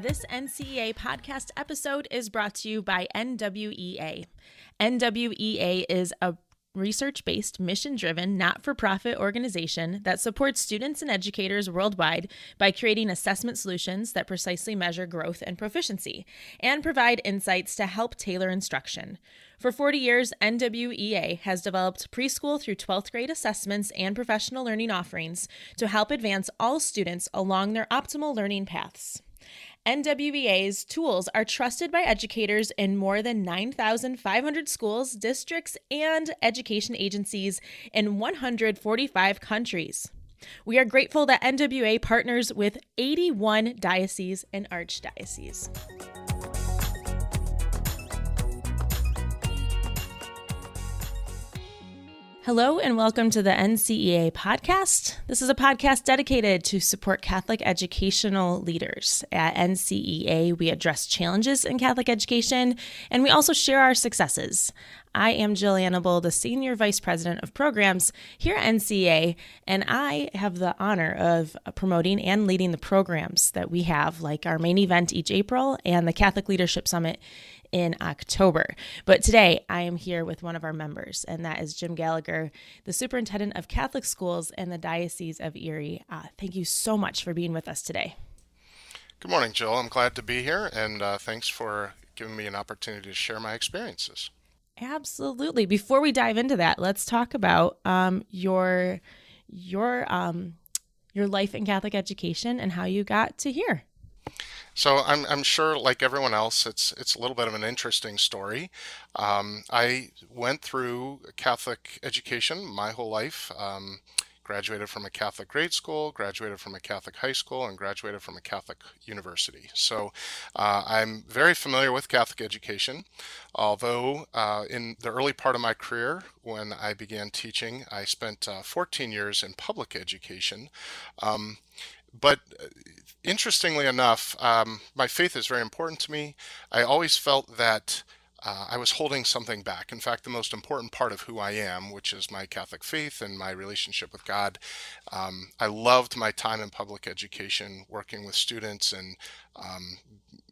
This NCEA podcast episode is brought to you by NWEA. NWEA is a research based, mission driven, not for profit organization that supports students and educators worldwide by creating assessment solutions that precisely measure growth and proficiency and provide insights to help tailor instruction. For 40 years, NWEA has developed preschool through 12th grade assessments and professional learning offerings to help advance all students along their optimal learning paths. NWEA's tools are trusted by educators in more than 9,500 schools, districts, and education agencies in 145 countries. We are grateful that NWEA partners with 81 dioceses and archdioceses. Hello and welcome to the NCEA podcast. This is a podcast dedicated to support Catholic educational leaders. At NCEA, we address challenges in Catholic education and we also share our successes. I am Jill Annable, the Senior Vice President of Programs here at NCEA, and I have the honor of promoting and leading the programs that we have, like our main event each April and the Catholic Leadership Summit in October. But today I am here with one of our members, and that is Jim Gallagher, the Superintendent of Catholic Schools in the Diocese of Erie. Uh, thank you so much for being with us today. Good morning, Jill. I'm glad to be here, and uh, thanks for giving me an opportunity to share my experiences. Absolutely. Before we dive into that, let's talk about um, your your um, your life in Catholic education and how you got to here. So I'm, I'm sure, like everyone else, it's it's a little bit of an interesting story. Um, I went through Catholic education my whole life. Um, graduated from a Catholic grade school, graduated from a Catholic high school, and graduated from a Catholic university. So uh, I'm very familiar with Catholic education. Although uh, in the early part of my career, when I began teaching, I spent uh, 14 years in public education. Um, but uh, interestingly enough, um, my faith is very important to me. I always felt that uh, I was holding something back. In fact, the most important part of who I am, which is my Catholic faith and my relationship with God, um, I loved my time in public education, working with students and um,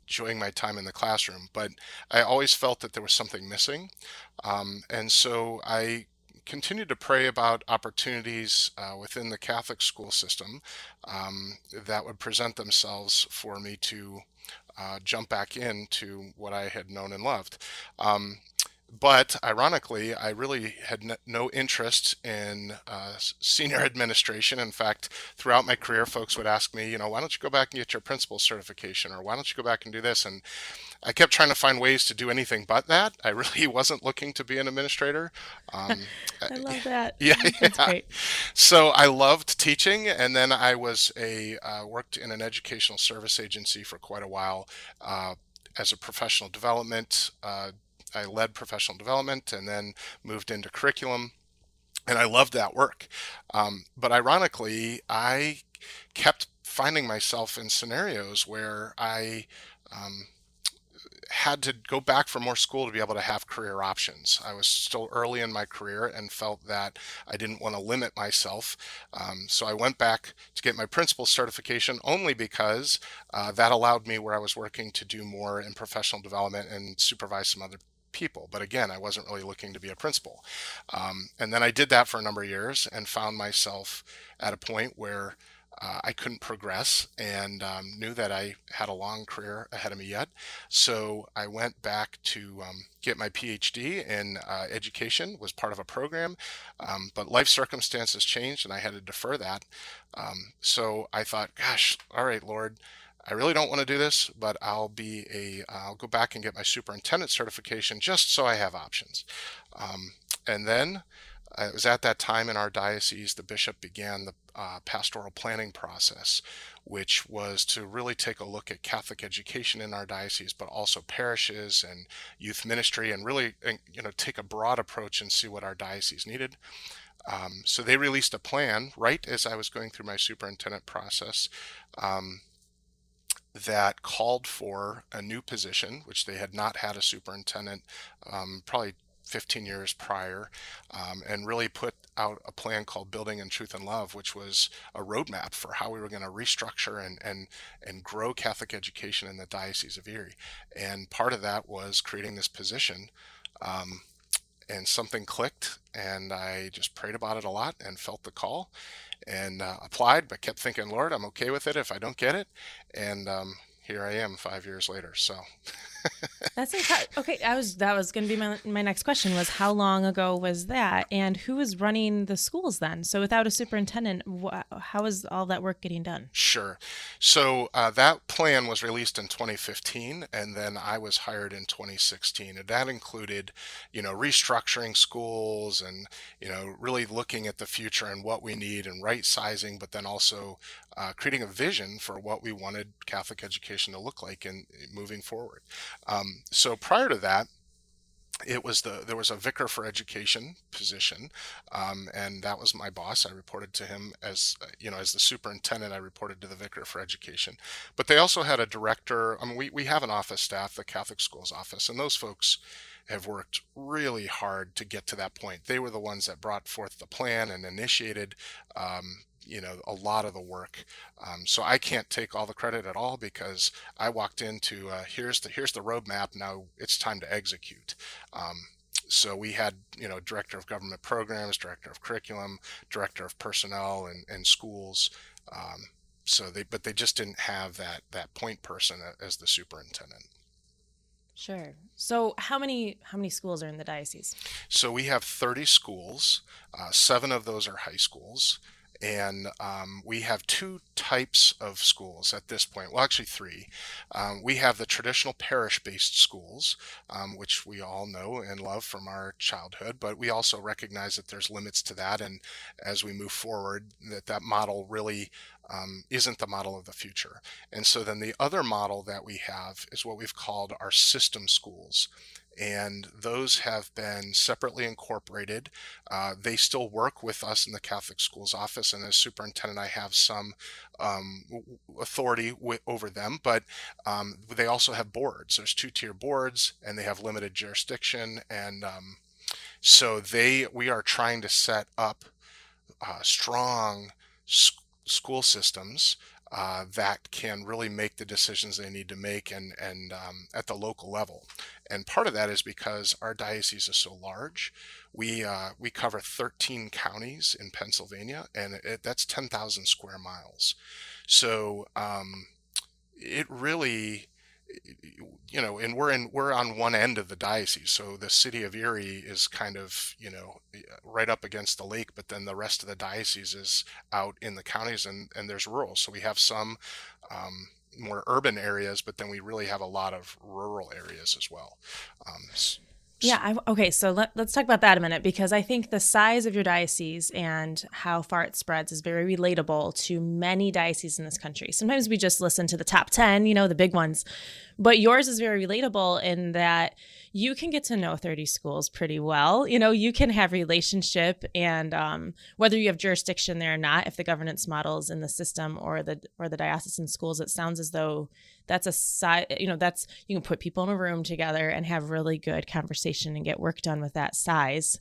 enjoying my time in the classroom. But I always felt that there was something missing. Um, and so I continue to pray about opportunities uh, within the Catholic school system um, that would present themselves for me to uh, jump back into what I had known and loved. Um, but ironically, I really had no interest in uh, senior administration. In fact, throughout my career, folks would ask me, you know, why don't you go back and get your principal certification, or why don't you go back and do this? And I kept trying to find ways to do anything but that. I really wasn't looking to be an administrator. Um, I love that. Yeah, That's yeah. Great. So I loved teaching, and then I was a uh, worked in an educational service agency for quite a while uh, as a professional development. Uh, I led professional development, and then moved into curriculum and I loved that work. Um, but ironically, I kept finding myself in scenarios where I um, had to go back for more school to be able to have career options. I was still early in my career and felt that I didn't want to limit myself. Um, so I went back to get my principal certification only because uh, that allowed me where I was working to do more in professional development and supervise some other people. But again, I wasn't really looking to be a principal. Um, and then I did that for a number of years and found myself at a point where uh, I couldn't progress and um, knew that I had a long career ahead of me yet. So I went back to um, get my PhD in uh, education, was part of a program, um, but life circumstances changed and I had to defer that. Um, so I thought, gosh, all right, Lord. I really don't want to do this, but I'll be a I'll go back and get my superintendent certification just so I have options. Um, and then it was at that time in our diocese the bishop began the uh, pastoral planning process, which was to really take a look at Catholic education in our diocese, but also parishes and youth ministry, and really you know take a broad approach and see what our diocese needed. Um, so they released a plan right as I was going through my superintendent process. Um, that called for a new position, which they had not had a superintendent um, probably 15 years prior, um, and really put out a plan called Building in Truth and Love, which was a roadmap for how we were going to restructure and, and, and grow Catholic education in the Diocese of Erie. And part of that was creating this position. Um, and something clicked, and I just prayed about it a lot and felt the call and uh, applied, but kept thinking, Lord, I'm okay with it if I don't get it. And um, here I am five years later. So that's. Okay, I was that was going to be my my next question was how long ago was that, and who was running the schools then? So without a superintendent, wh- how was all that work getting done? Sure. So uh, that plan was released in 2015, and then I was hired in 2016, and that included, you know, restructuring schools and you know really looking at the future and what we need and right sizing, but then also uh, creating a vision for what we wanted Catholic education to look like and moving forward. Um, so prior to that, it was the there was a vicar for education position um, and that was my boss. I reported to him as you know as the superintendent. I reported to the vicar for education. But they also had a director. I mean we, we have an office staff the catholic schools office and those folks have worked really hard to get to that point. They were the ones that brought forth the plan and initiated um, you know a lot of the work. Um, so I can't take all the credit at all because I walked into uh, here's the here's the roadmap. Now it's time to execute. Um, so we had you know director of government programs, director of curriculum, director of personnel and, and schools. Um, so they but they just didn't have that that point person as the superintendent. Sure. So how many how many schools are in the diocese? So we have 30 schools. Uh, seven of those are high schools. And um, we have two types of schools at this point. Well, actually, three. Um, we have the traditional parish based schools, um, which we all know and love from our childhood, but we also recognize that there's limits to that. And as we move forward, that that model really um, isn't the model of the future. And so then the other model that we have is what we've called our system schools and those have been separately incorporated. Uh, they still work with us in the Catholic Schools office, and as superintendent, I have some um, authority w- over them, but um, they also have boards. There's two tier boards, and they have limited jurisdiction, and um, so they we are trying to set up uh, strong sc- school systems uh, that can really make the decisions they need to make and and um, at the local level. And part of that is because our diocese is so large. We uh, we cover 13 counties in Pennsylvania, and it, that's 10,000 square miles. So um, it really you know, and we're in we're on one end of the diocese, so the city of Erie is kind of you know right up against the lake, but then the rest of the diocese is out in the counties, and and there's rural. So we have some um, more urban areas, but then we really have a lot of rural areas as well. Um, yeah. I, okay. So let, us talk about that a minute because I think the size of your diocese and how far it spreads is very relatable to many dioceses in this country. Sometimes we just listen to the top 10, you know, the big ones, but yours is very relatable in that you can get to know 30 schools pretty well. You know, you can have relationship and um, whether you have jurisdiction there or not, if the governance models in the system or the or the diocesan schools, it sounds as though that's a side you know that's you can put people in a room together and have really good conversation and get work done with that size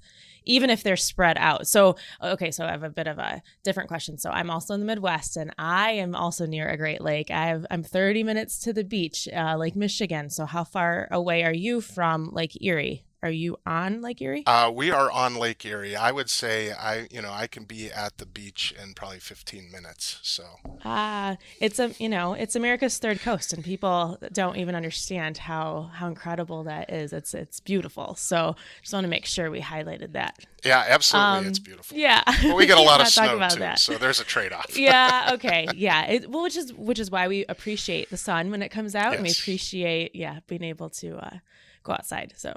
even if they're spread out. So okay so i have a bit of a different question. So i'm also in the midwest and i am also near a great lake. I have i'm 30 minutes to the beach uh, lake michigan. So how far away are you from lake erie are you on Lake Erie? Uh, we are on Lake Erie. I would say I, you know, I can be at the beach in probably 15 minutes. So. Ah, uh, it's a, you know, it's America's third coast, and people don't even understand how how incredible that is. It's it's beautiful. So just want to make sure we highlighted that. Yeah, absolutely, um, it's beautiful. Yeah, but we get a lot of snow too, that. so there's a trade-off. yeah. Okay. Yeah. It, well, which is which is why we appreciate the sun when it comes out, yes. and we appreciate yeah being able to uh, go outside. So.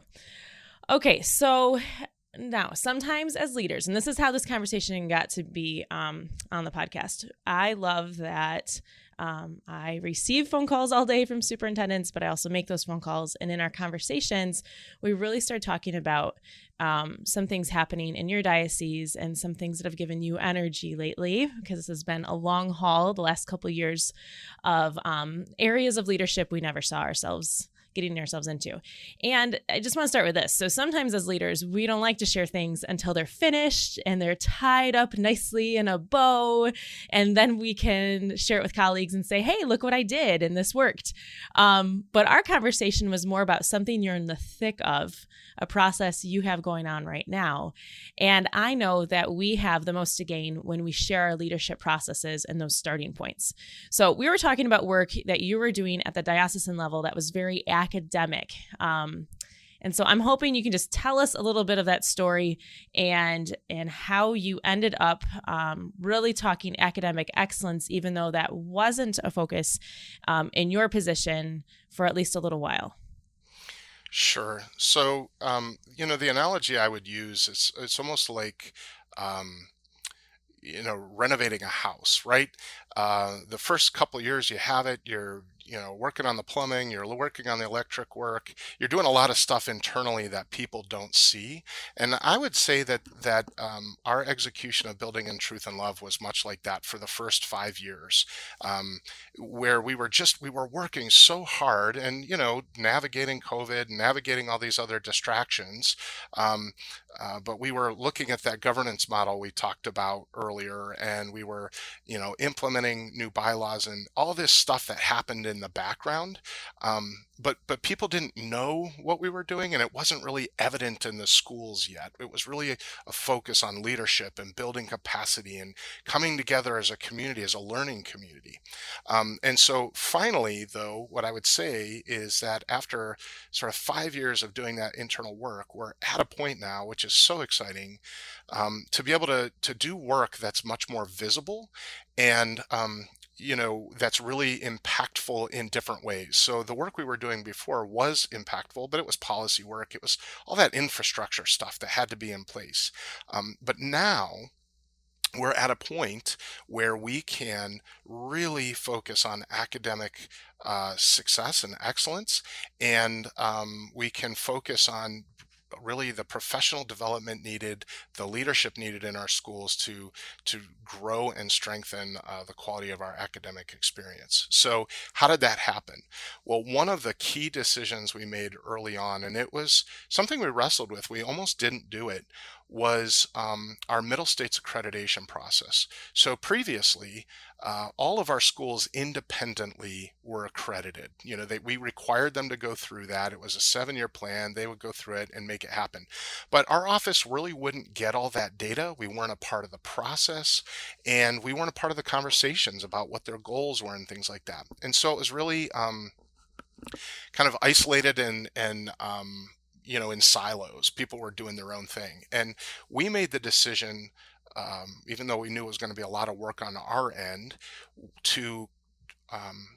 Okay, so now sometimes as leaders, and this is how this conversation got to be um, on the podcast. I love that Um, I receive phone calls all day from superintendents, but I also make those phone calls. And in our conversations, we really start talking about um, some things happening in your diocese and some things that have given you energy lately, because this has been a long haul the last couple years of um, areas of leadership we never saw ourselves getting ourselves into. And I just want to start with this. So sometimes as leaders, we don't like to share things until they're finished and they're tied up nicely in a bow. And then we can share it with colleagues and say, hey, look what I did and this worked. Um, but our conversation was more about something you're in the thick of, a process you have going on right now. And I know that we have the most to gain when we share our leadership processes and those starting points. So we were talking about work that you were doing at the diocesan level that was very academic. Um, and so I'm hoping you can just tell us a little bit of that story and and how you ended up um, really talking academic excellence, even though that wasn't a focus um, in your position for at least a little while. Sure. So, um, you know, the analogy I would use is it's almost like um, you know renovating a house right uh, the first couple years you have it you're you know working on the plumbing you're working on the electric work you're doing a lot of stuff internally that people don't see. And i would say that that um, our execution of building in truth and love was much like that for the first five years um, where we were just we were working so hard and you know navigating covid navigating all these other distractions um, uh, but we were looking at that governance model we talked about earlier and we were you know implementing new bylaws and all this stuff that happened in the background um, but but people didn't know what we were doing and it wasn't really evident in the schools yet. It was really a, a, focus on leadership and building capacity and coming together as a community as a learning community. Um, and so finally though what i would say is that after sort of five years of doing that internal work we're at a point now which is so exciting um, to be able to to do work that's much more visible and um, you know that's really impactful in different ways. So the work we were doing before was impactful but it was policy work. It was all that infrastructure stuff that had to be in place. Um, but now we're at a point where we can really focus on academic uh, success and excellence, and um, we can focus on really the professional development needed, the leadership needed in our schools to to grow and strengthen uh, the quality of our academic experience. So, how did that happen? Well, one of the key decisions we made early on, and it was something we wrestled with. We almost didn't do it was um, our middle states accreditation process. So previously, uh, all of our schools independently were accredited. You know, they, we required them to go through that. It was a seven-year plan. They would go through it and make it happen. But our office really wouldn't get all that data. We weren't a part of the process, and we weren't a part of the conversations about what their goals were and things like that. And so it was really um, kind of isolated and and um, you know in silos people were doing their own thing. And we made the decision um, even though we knew it was going to be a lot of work on our end to um,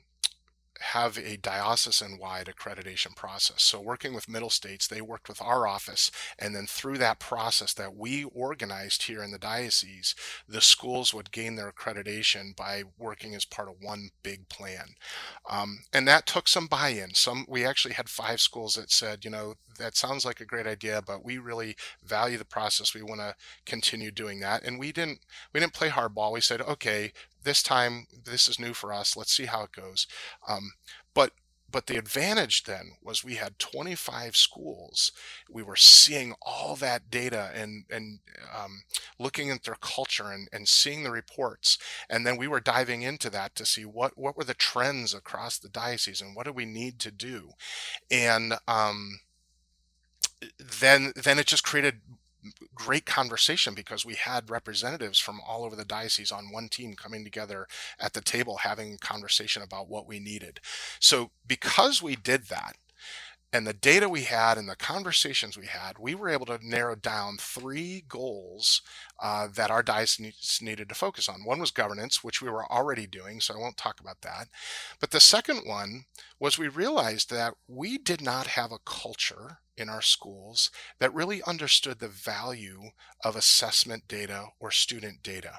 have a diocesan wide accreditation process. So, working with middle states, they worked with our office, and then through that process that we organized here in the diocese, the schools would gain their accreditation by working as part of one big plan. Um, and that took some buy in. Some we actually had five schools that said, you know, that sounds like a great idea, but we really value the process. We want to continue doing that. And we didn't we didn't play hardball. We said, okay, this time this is new for us. Let's see how it goes. Um, but but the advantage then was we had 25 schools. We were seeing all that data and and um, looking at their culture and, and seeing the reports, and then we were diving into that to see what what were the trends across the diocese and what do we need to do, and um, then then it just created great conversation because we had representatives from all over the diocese on one team coming together at the table having conversation about what we needed. So because we did that, and the data we had and the conversations we had, we were able to narrow down three goals uh, that our diocese needed to focus on. One was governance, which we were already doing, so I won't talk about that. But the second one was we realized that we did not have a culture in our schools that really understood the value of assessment data or student data.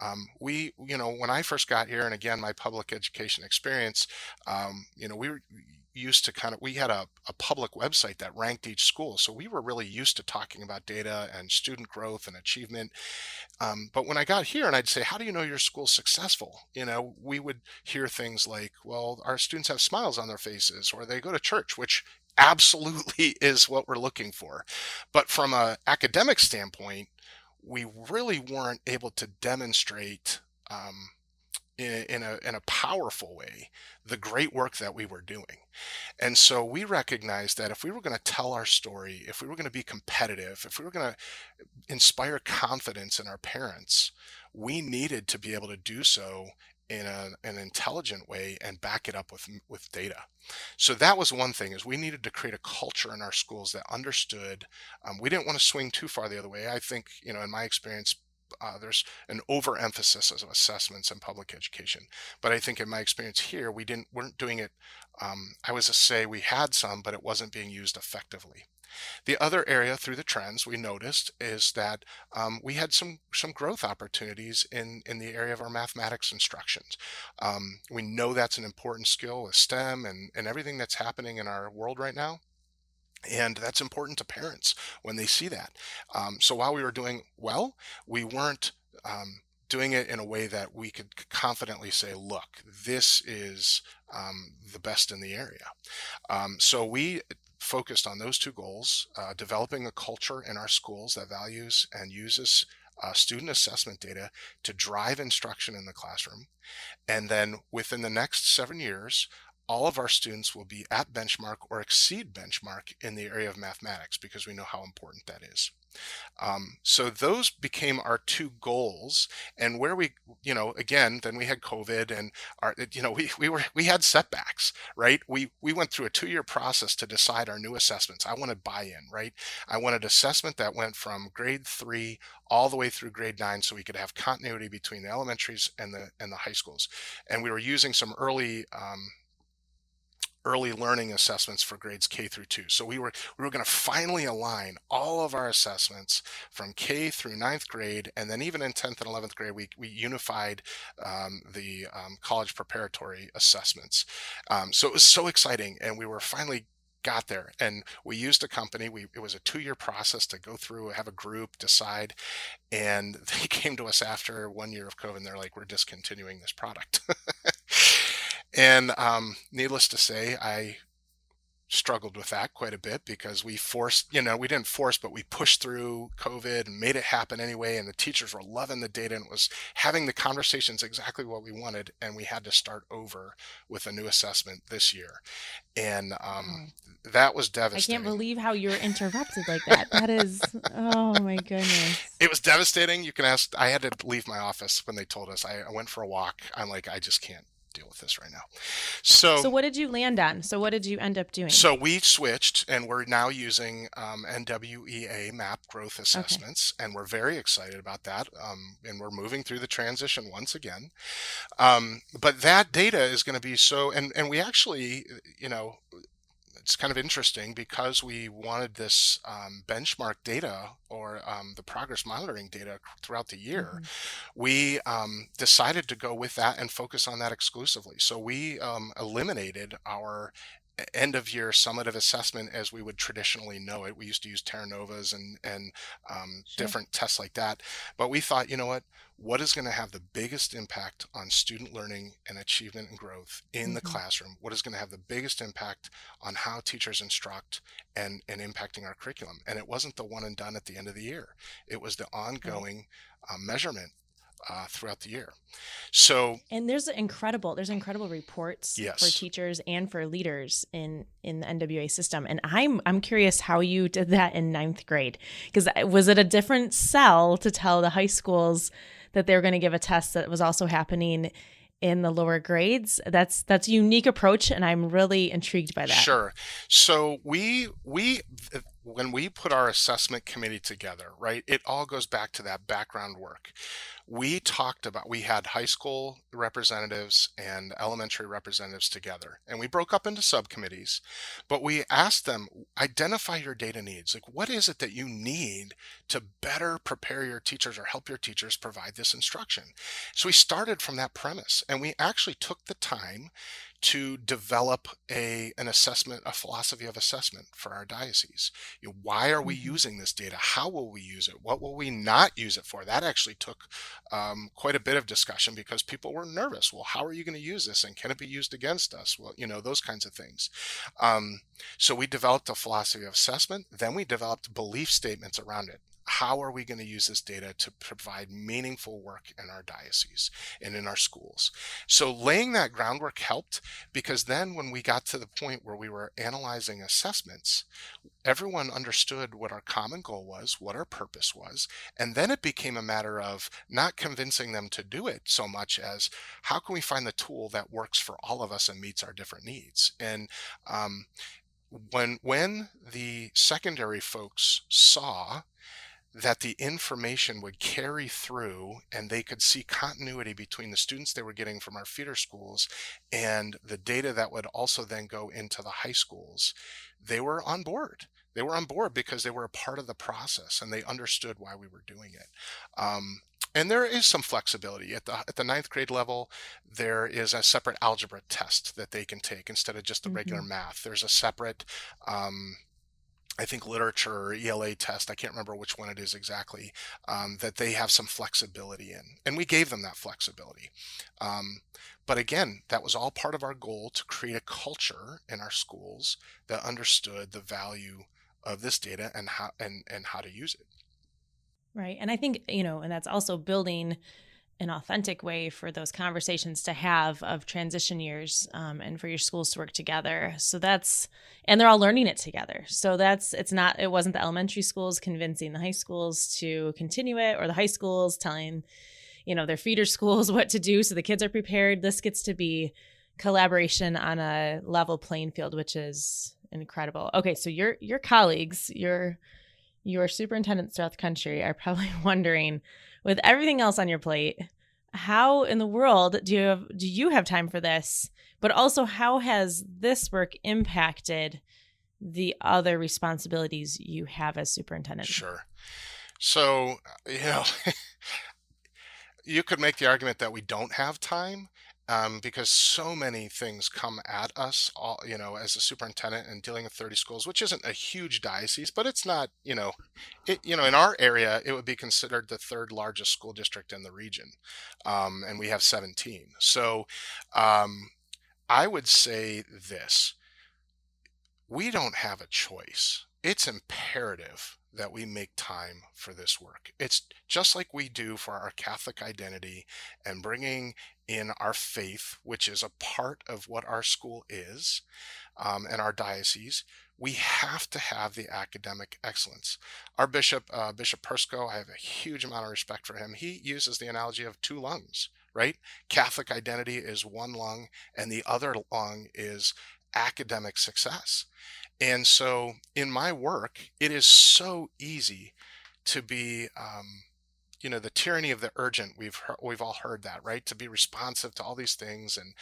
Um, we, you know, when I first got here, and again, my public education experience, um, you know, we were used to kind of we had a, a public website that ranked each school so we were really used to talking about data and student growth and achievement. Um, but when i got here and i'd say how do you know your school's successful? You know we would hear things like well our students have smiles on their faces or they go to church which absolutely is what we're looking for. But from a academic standpoint we really weren't able to demonstrate um, in, a, in a powerful way the great work that we were doing. And so we recognized that if we were going to tell our story, if we were going to be competitive, if we were going to inspire confidence in our parents, we needed to be able to do so in a, an intelligent way and back it up with with data. So that was one thing is we needed to create a culture in our schools that understood. Um, we didn't want to swing too far the other way. I think you know in my experience, uh, there's an overemphasis of assessments in public education. But I think in my experience here, we didn't weren't doing it. Um, I was to say we had some, but it wasn't being used effectively. The other area through the trends we noticed is that um, we had some some growth opportunities in in the area of our mathematics instructions. Um, we know that's an important skill with STEM and and everything that's happening in our world right now. And that's important to parents when they see that. Um, so while we were doing well, we weren't um, doing it in a way that we could confidently say, look, this is um, the best in the area. Um, so we focused on those two goals uh, developing a culture in our schools that values and uses uh, student assessment data to drive instruction in the classroom. And then within the next seven years, all of our students will be at benchmark or exceed benchmark in the area of mathematics because we know how important that is. Um, so those became our two goals and where we you know again then we had covid and our you know we, we were we had setbacks right? We we went through a two-year process to decide our new assessments. I wanted buy-in right? I wanted assessment that went from grade three all the way through grade nine so we could have continuity between the elementaries and the and the high schools. And we were using some early um, early learning assessments for grades K through 2. So we were we were going to finally align all of our assessments from K through ninth grade, and then even in 10th and 11th grade, we we unified um, the um, college preparatory assessments. Um, so it was so exciting, and we were finally got there and we used a company we it was a two year process to go through have a group decide and they came to us after one year of covid and they're like we're discontinuing this product And um, needless to say, I struggled with that quite a bit because we forced, you know, we didn't force, but we pushed through COVID and made it happen anyway. And the teachers were loving the data and was having the conversations exactly what we wanted. And we had to start over with a new assessment this year. And um, that was devastating. I can't believe how you were interrupted like that. That is, oh my goodness. It was devastating. You can ask, I had to leave my office when they told us. I, I went for a walk. I'm like, I just can't deal with this right now. So, so what did you land on? So, what did you end up doing? So, we switched and we're now using um, NWEA map growth assessments, okay. and we're very excited about that. Um, and we're moving through the transition once again. Um, but that data is going to be so, and, and we actually, you know, it's kind of interesting because we wanted this um, benchmark data or um, the progress monitoring data throughout the year. Mm-hmm. We um, decided to go with that and focus on that exclusively. So we um, eliminated our end of year summative assessment as we would traditionally know it. We used to use Terra Novas and and um, sure. different tests like that. But we thought, you know what? What is going to have the biggest impact on student learning and achievement and growth in mm-hmm. the classroom? What is going to have the biggest impact on how teachers instruct and and impacting our curriculum? And it wasn't the one and done at the end of the year. It was the ongoing uh, measurement uh, throughout the year. So and there's incredible there's incredible reports yes. for teachers and for leaders in in the NWEA system. And I'm I'm curious how you did that in ninth grade because was it a different sell to tell the high schools that they were going to give a test that was also happening in the lower grades. That's that's a unique approach, and I'm really intrigued by that. Sure. So we we when we put our assessment committee together, right? It all goes back to that background work we talked about we had high school representatives and elementary representatives together and we broke up into subcommittees but we asked them identify your data needs. Like what is it that you need to better prepare your teachers or help your teachers provide this instruction? So we started from that premise and we actually took the time to develop a an assessment, a philosophy of assessment for our diocese. You know, why are we mm-hmm. using this data? How will we use it? What will we not use it for? That actually took um, quite a bit of discussion because people were nervous. Well, how are you going to use this, and can it be used against us? Well, you know those kinds of things. Um, so we developed a philosophy of assessment. Then we developed belief statements around it how are we going to use this data to provide meaningful work in our diocese and in our schools? So laying that groundwork helped because then when we got to the point where we were analyzing assessments, everyone understood what our common goal was, what our purpose was, and then it became a matter of not convincing them to do it so much as how can we find the tool that works for all of us and meets our different needs. And um, when when the secondary folks saw that the information would carry through and they could see continuity between the students they were getting from our feeder schools and the data that would also then go into the high schools, they were on board. They were on board because they were a part of the process and they understood why we were doing it. Um, and there is some flexibility at the at the ninth grade level. There is a separate algebra test that they can take instead of just the mm-hmm. regular math. There's a separate um, I think literature or ELA test, I can't remember which one it is exactly, um, that they have some flexibility in. And we gave them that flexibility. Um, but again, that was all part of our goal to create a culture in our schools that understood the value of this data and how and, and how to use it. Right. And I think, you know, and that's also building an authentic way for those conversations to have of transition years um, and for your schools to work together. So that's and they're all learning it together. So that's it's not it wasn't the elementary schools convincing the high schools to continue it or the high schools telling you know their feeder schools what to do. So the kids are prepared. This gets to be collaboration on a level playing field which is incredible. Okay so your your colleagues your your superintendents throughout the country are probably wondering with everything else on your plate, how in the world do you have do you have time for this? But also how has this work impacted the other responsibilities you have as superintendent? Sure. So, uh, you know, you could make the argument that we don't have time, um, because so many things come at us, all you know, as a superintendent and dealing with 30 schools, which isn't a huge diocese, but it's not, you know, it, you know, in our area, it would be considered the third largest school district in the region, um, and we have 17. So, um, I would say this: we don't have a choice. It's imperative that we make time for this work. It's just like we do for our Catholic identity and bringing in our faith, which is a part of what our school is um, and our diocese. We have to have the academic excellence. Our bishop, uh, Bishop Persico, I have a huge amount of respect for him. He uses the analogy of two lungs, right? Catholic identity is one lung, and the other lung is academic success. And so in my work, it is so easy to be, um, you know, the tyranny of the urgent. We've we've all heard that, right? To be responsive to all these things, and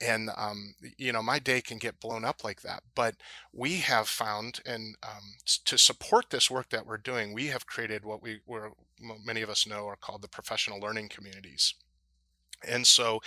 and um, you know, my day can get blown up like that. But we have found, and um, to support this work that we're doing, we have created what we were many of us know are called the professional learning communities. And so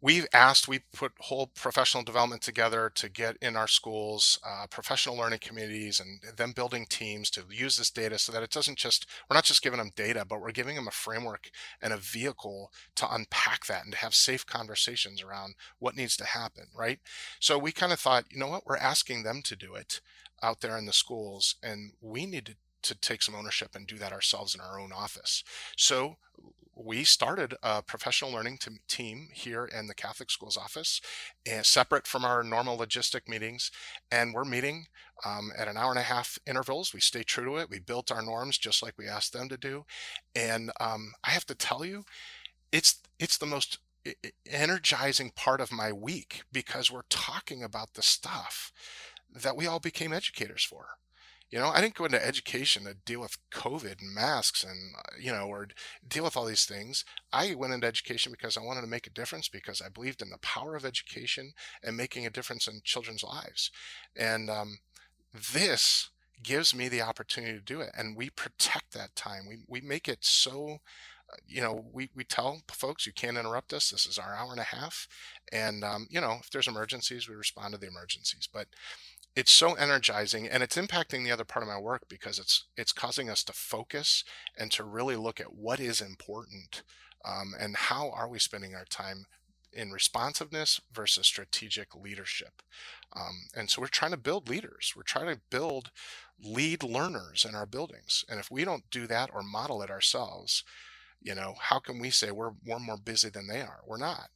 we've asked we put whole professional development together to get in our schools uh, professional learning communities and them building teams to use this data so that it doesn't just we're not just giving them data but we're giving them a framework and a vehicle to unpack that and to have safe conversations around what needs to happen right so we kind of thought you know what we're asking them to do it out there in the schools and we need to to take some ownership and do that ourselves in our own office. So we started a professional learning team here in the Catholic Schools office, and separate from our normal logistic meetings. And we're meeting um, at an hour and a half intervals. We stay true to it. We built our norms just like we asked them to do. And um, I have to tell you, it's it's the most energizing part of my week because we're talking about the stuff that we all became educators for. You know, I didn't go into education to deal with COVID and masks and, uh, you know, or deal with all these things. I went into education because I wanted to make a difference because I believed in the power of education and making a difference in children's lives. And um, this gives me the opportunity to do it. And we protect that time. We, we make it so you know, we, we tell folks you can't interrupt us. This is our hour and a half. And, um, you know, if there's emergencies, we respond to the emergencies. But it's so energizing and it's impacting the other part of my work because it's it's causing us to focus and to really look at what is important um, and how are we spending our time in responsiveness versus strategic leadership. Um, and so we're trying to build leaders. We're trying to build lead learners in our buildings. And if we don't do that or model it ourselves, you know how can we say we're, we're more busy than they are we're not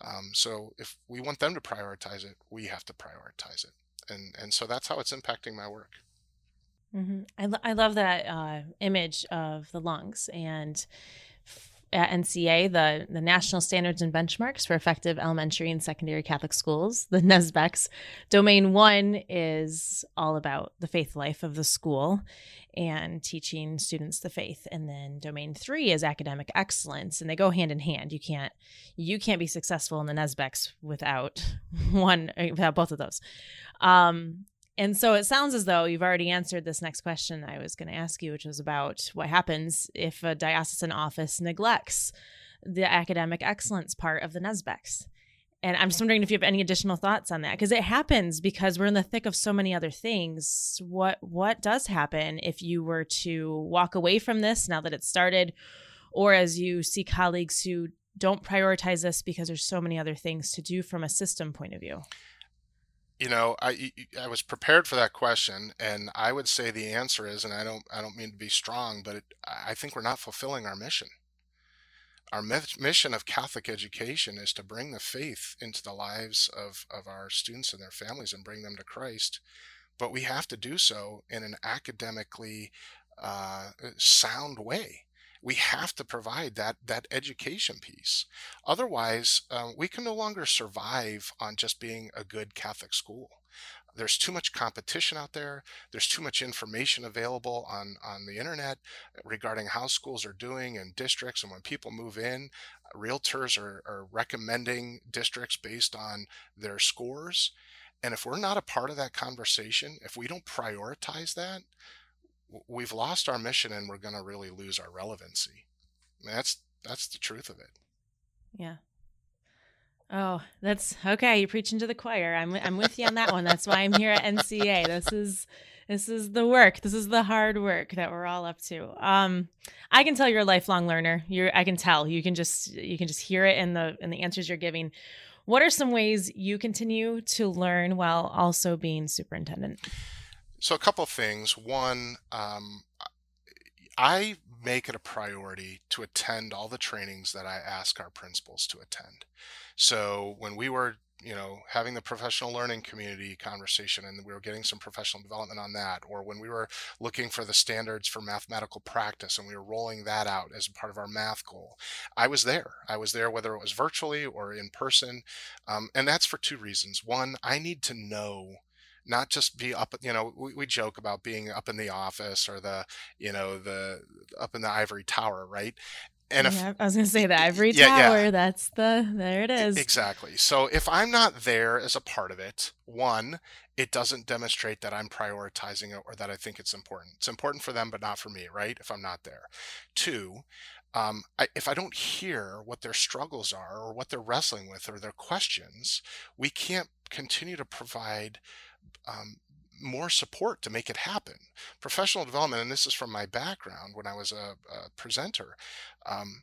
um, so if we want them to prioritize it we have to prioritize it and and so that's how it's impacting my work mm-hmm. I, lo- I love that uh, image of the lungs and at NCEA, the, the National Standards and Benchmarks for Effective Elementary and Secondary Catholic Schools, the NSBECS. Domain one is all about the faith life of the school and teaching students the faith. And then domain three is academic excellence, and they go hand in hand. You can't you can't be successful in the NSBECS without one without both of those. Um, and so it sounds as though you've already answered this next question I was going to ask you, which was about what happens if a diocesan office neglects the academic excellence part of the NSBECS. And I'm just wondering if you have any additional thoughts on that because it happens because we're in the thick of so many other things. What what does happen if you were to walk away from this now that it's started, or as you see colleagues who don't prioritize this because there's so many other things to do from a system point of view? You know i i was prepared for that question and i would say the answer is and i don't i don't mean to be strong but it, i think we're not fulfilling our mission. Our mission of catholic education is to bring the faith into the lives of of our students and their families and bring them to christ but we have to do so in an academically uh, sound way we have to provide that that education piece. Otherwise, um, we can no longer survive on just being a good Catholic school. There's too much competition out there. There's too much information available on, on the internet regarding how schools are doing in districts. And when people move in, realtors are, are recommending districts based on their scores. And if we're not a part of that conversation, if we don't prioritize that, we've lost our mission and we're going to really lose our relevancy. That's that's the truth of it. Yeah. Oh, that's okay. You're preaching to the choir. I'm I'm with you on that one. That's why I'm here at NCEA. This is this is the work. This is the hard work that we're all up to. Um, I can tell you're a lifelong learner. You're I can tell. You can just you can just hear it in the in the answers you're giving. What are some ways you continue to learn while also being superintendent? So, a couple things. One, um, I make it a priority to attend all the trainings that I ask our principals to attend. So, when we were you know having the professional learning community conversation and we were getting some professional development on that or when we were looking for the standards for mathematical practice and we were rolling that out as part of our math goal i was there i was there whether it was virtually or in person um, and that's for two reasons one i need to know not just be up you know we, we joke about being up in the office or the you know the up in the ivory tower right and if, yeah, I was going to say the ivory yeah, tower. Yeah. That's the there it is. Exactly. So if I'm not there as a part of it, one, it doesn't demonstrate that I'm prioritizing it or that I think it's important. It's important for them, but not for me, right? If I'm not there. Two, um, I, if I don't hear what their struggles are or what they're wrestling with or their questions, we can't continue to provide um, more support to make it happen. Professional development, and this is from my background when I was a, a presenter, um,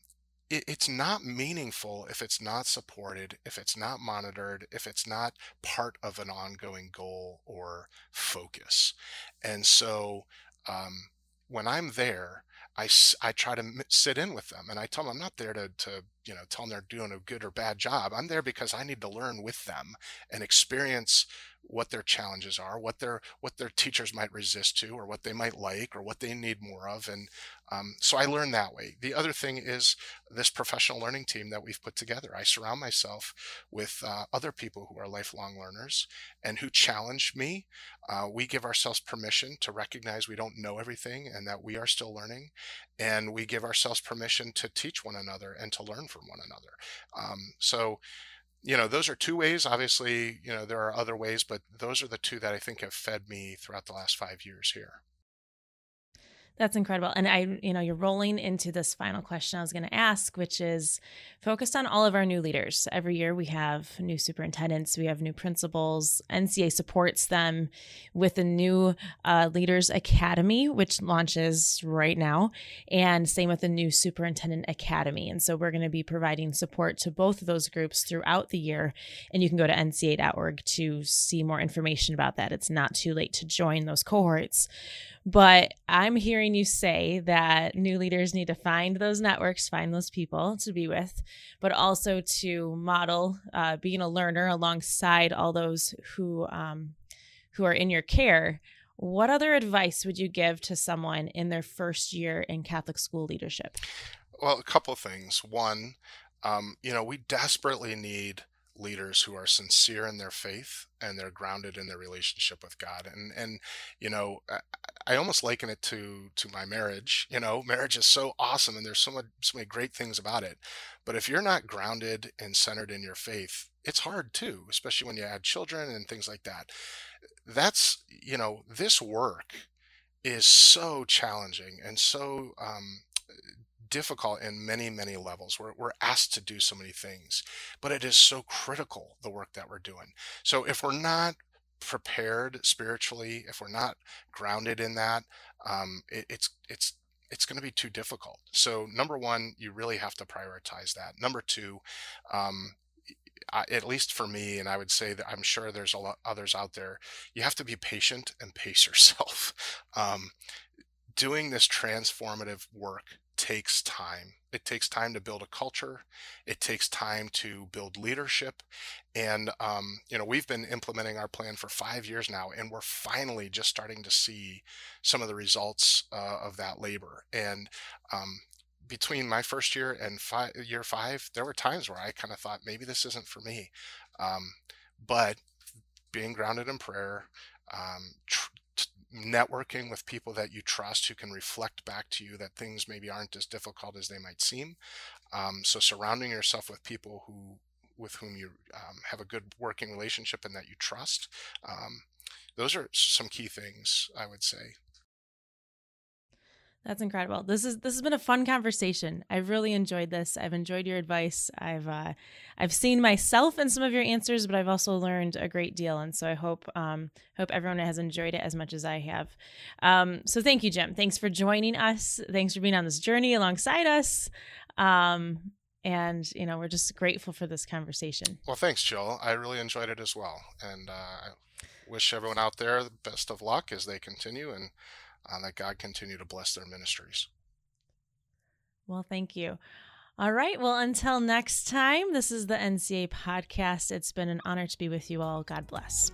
it, it's not meaningful if it's not supported, if it's not monitored, if it's not part of an ongoing goal or focus. And so um, when I'm there, I, I try to sit in with them and I tell them I'm not there to, to, you know, tell them they're doing a good or bad job. I'm there because I need to learn with them and experience what their challenges are, what their what their teachers might resist to, or what they might like, or what they need more of, and um, so I learn that way. The other thing is this professional learning team that we've put together. I surround myself with uh, other people who are lifelong learners and who challenge me. Uh, we give ourselves permission to recognize we don't know everything and that we are still learning, and we give ourselves permission to teach one another and to learn from one another. Um, so you know those are two ways obviously you know there are other ways but those are the two that i think have fed me throughout the last five years here that's incredible. And I, you know, you're rolling into this final question I was going to ask, which is focused on all of our new leaders. Every year we have new superintendents, we have new principals. NCEA supports them with a new uh, Leaders Academy, which launches right now, and same with the new Superintendent Academy. And so we're going to be providing support to both of those groups throughout the year. And you can go to ncea.org to see more information about that. It's not too late to join those cohorts. But I'm hearing you say that new leaders need to find those networks, find those people to be with, but also to model uh, being a learner alongside all those who um, who are in your care. What other advice would you give to someone in their first year in Catholic school leadership? Well, a couple of things. One, um, you know, we desperately need leaders who are sincere in their faith and they're grounded in their relationship with God. And and you know, I, I, almost liken it to to my marriage. You know, marriage is so awesome and there's so much so many great things about it. But if you're not grounded and centered in your faith, it's hard too, especially when you add children and things like that. That's you know, this work is so challenging and so um, difficult in many, many levels. We're, we're asked to do so many things, but it is so critical, the work that we're doing. So if we're not prepared spiritually, if we're not grounded in that, um, it, it's, it's, it's going to be too difficult. So number one, you really have to prioritize that. Number two, um, I, at least for me, and I would say that I'm sure there's a lot others out there, you have to be patient and pace yourself. Um, doing this transformative work takes time. It takes time to build a culture. It takes time to build leadership. And, um, you know, we've been implementing our plan for five years now, and we're finally just starting to see some of the results uh, of that labor. And, um, between my first year and five, year five, there were times where I kind of thought maybe this isn't for me. Um, but being grounded in prayer, um, tr- networking with people that you trust who can reflect back to you that things maybe aren't as difficult as they might seem. Um, so surrounding yourself with people who with whom you um, have a good working relationship and that you trust. Um, those are some key things I would say. That's incredible. This is this has been a fun conversation. I've really enjoyed this. I've enjoyed your advice. I've uh, I've seen myself in some of your answers, but I've also learned a great deal, and so I hope um, hope everyone has enjoyed it as much as I have. Um, so thank you, Jim. Thanks for joining us. Thanks for being on this journey alongside us. Um, and you know we're just grateful for this conversation. Well, thanks, Jill. I really enjoyed it as well, and uh, I wish everyone out there the best of luck as they continue and uh, that God continue to bless their ministries. Well, thank you. All right. Well, until next time, this is the NCEA podcast. It's been an honor to be with you all. God bless.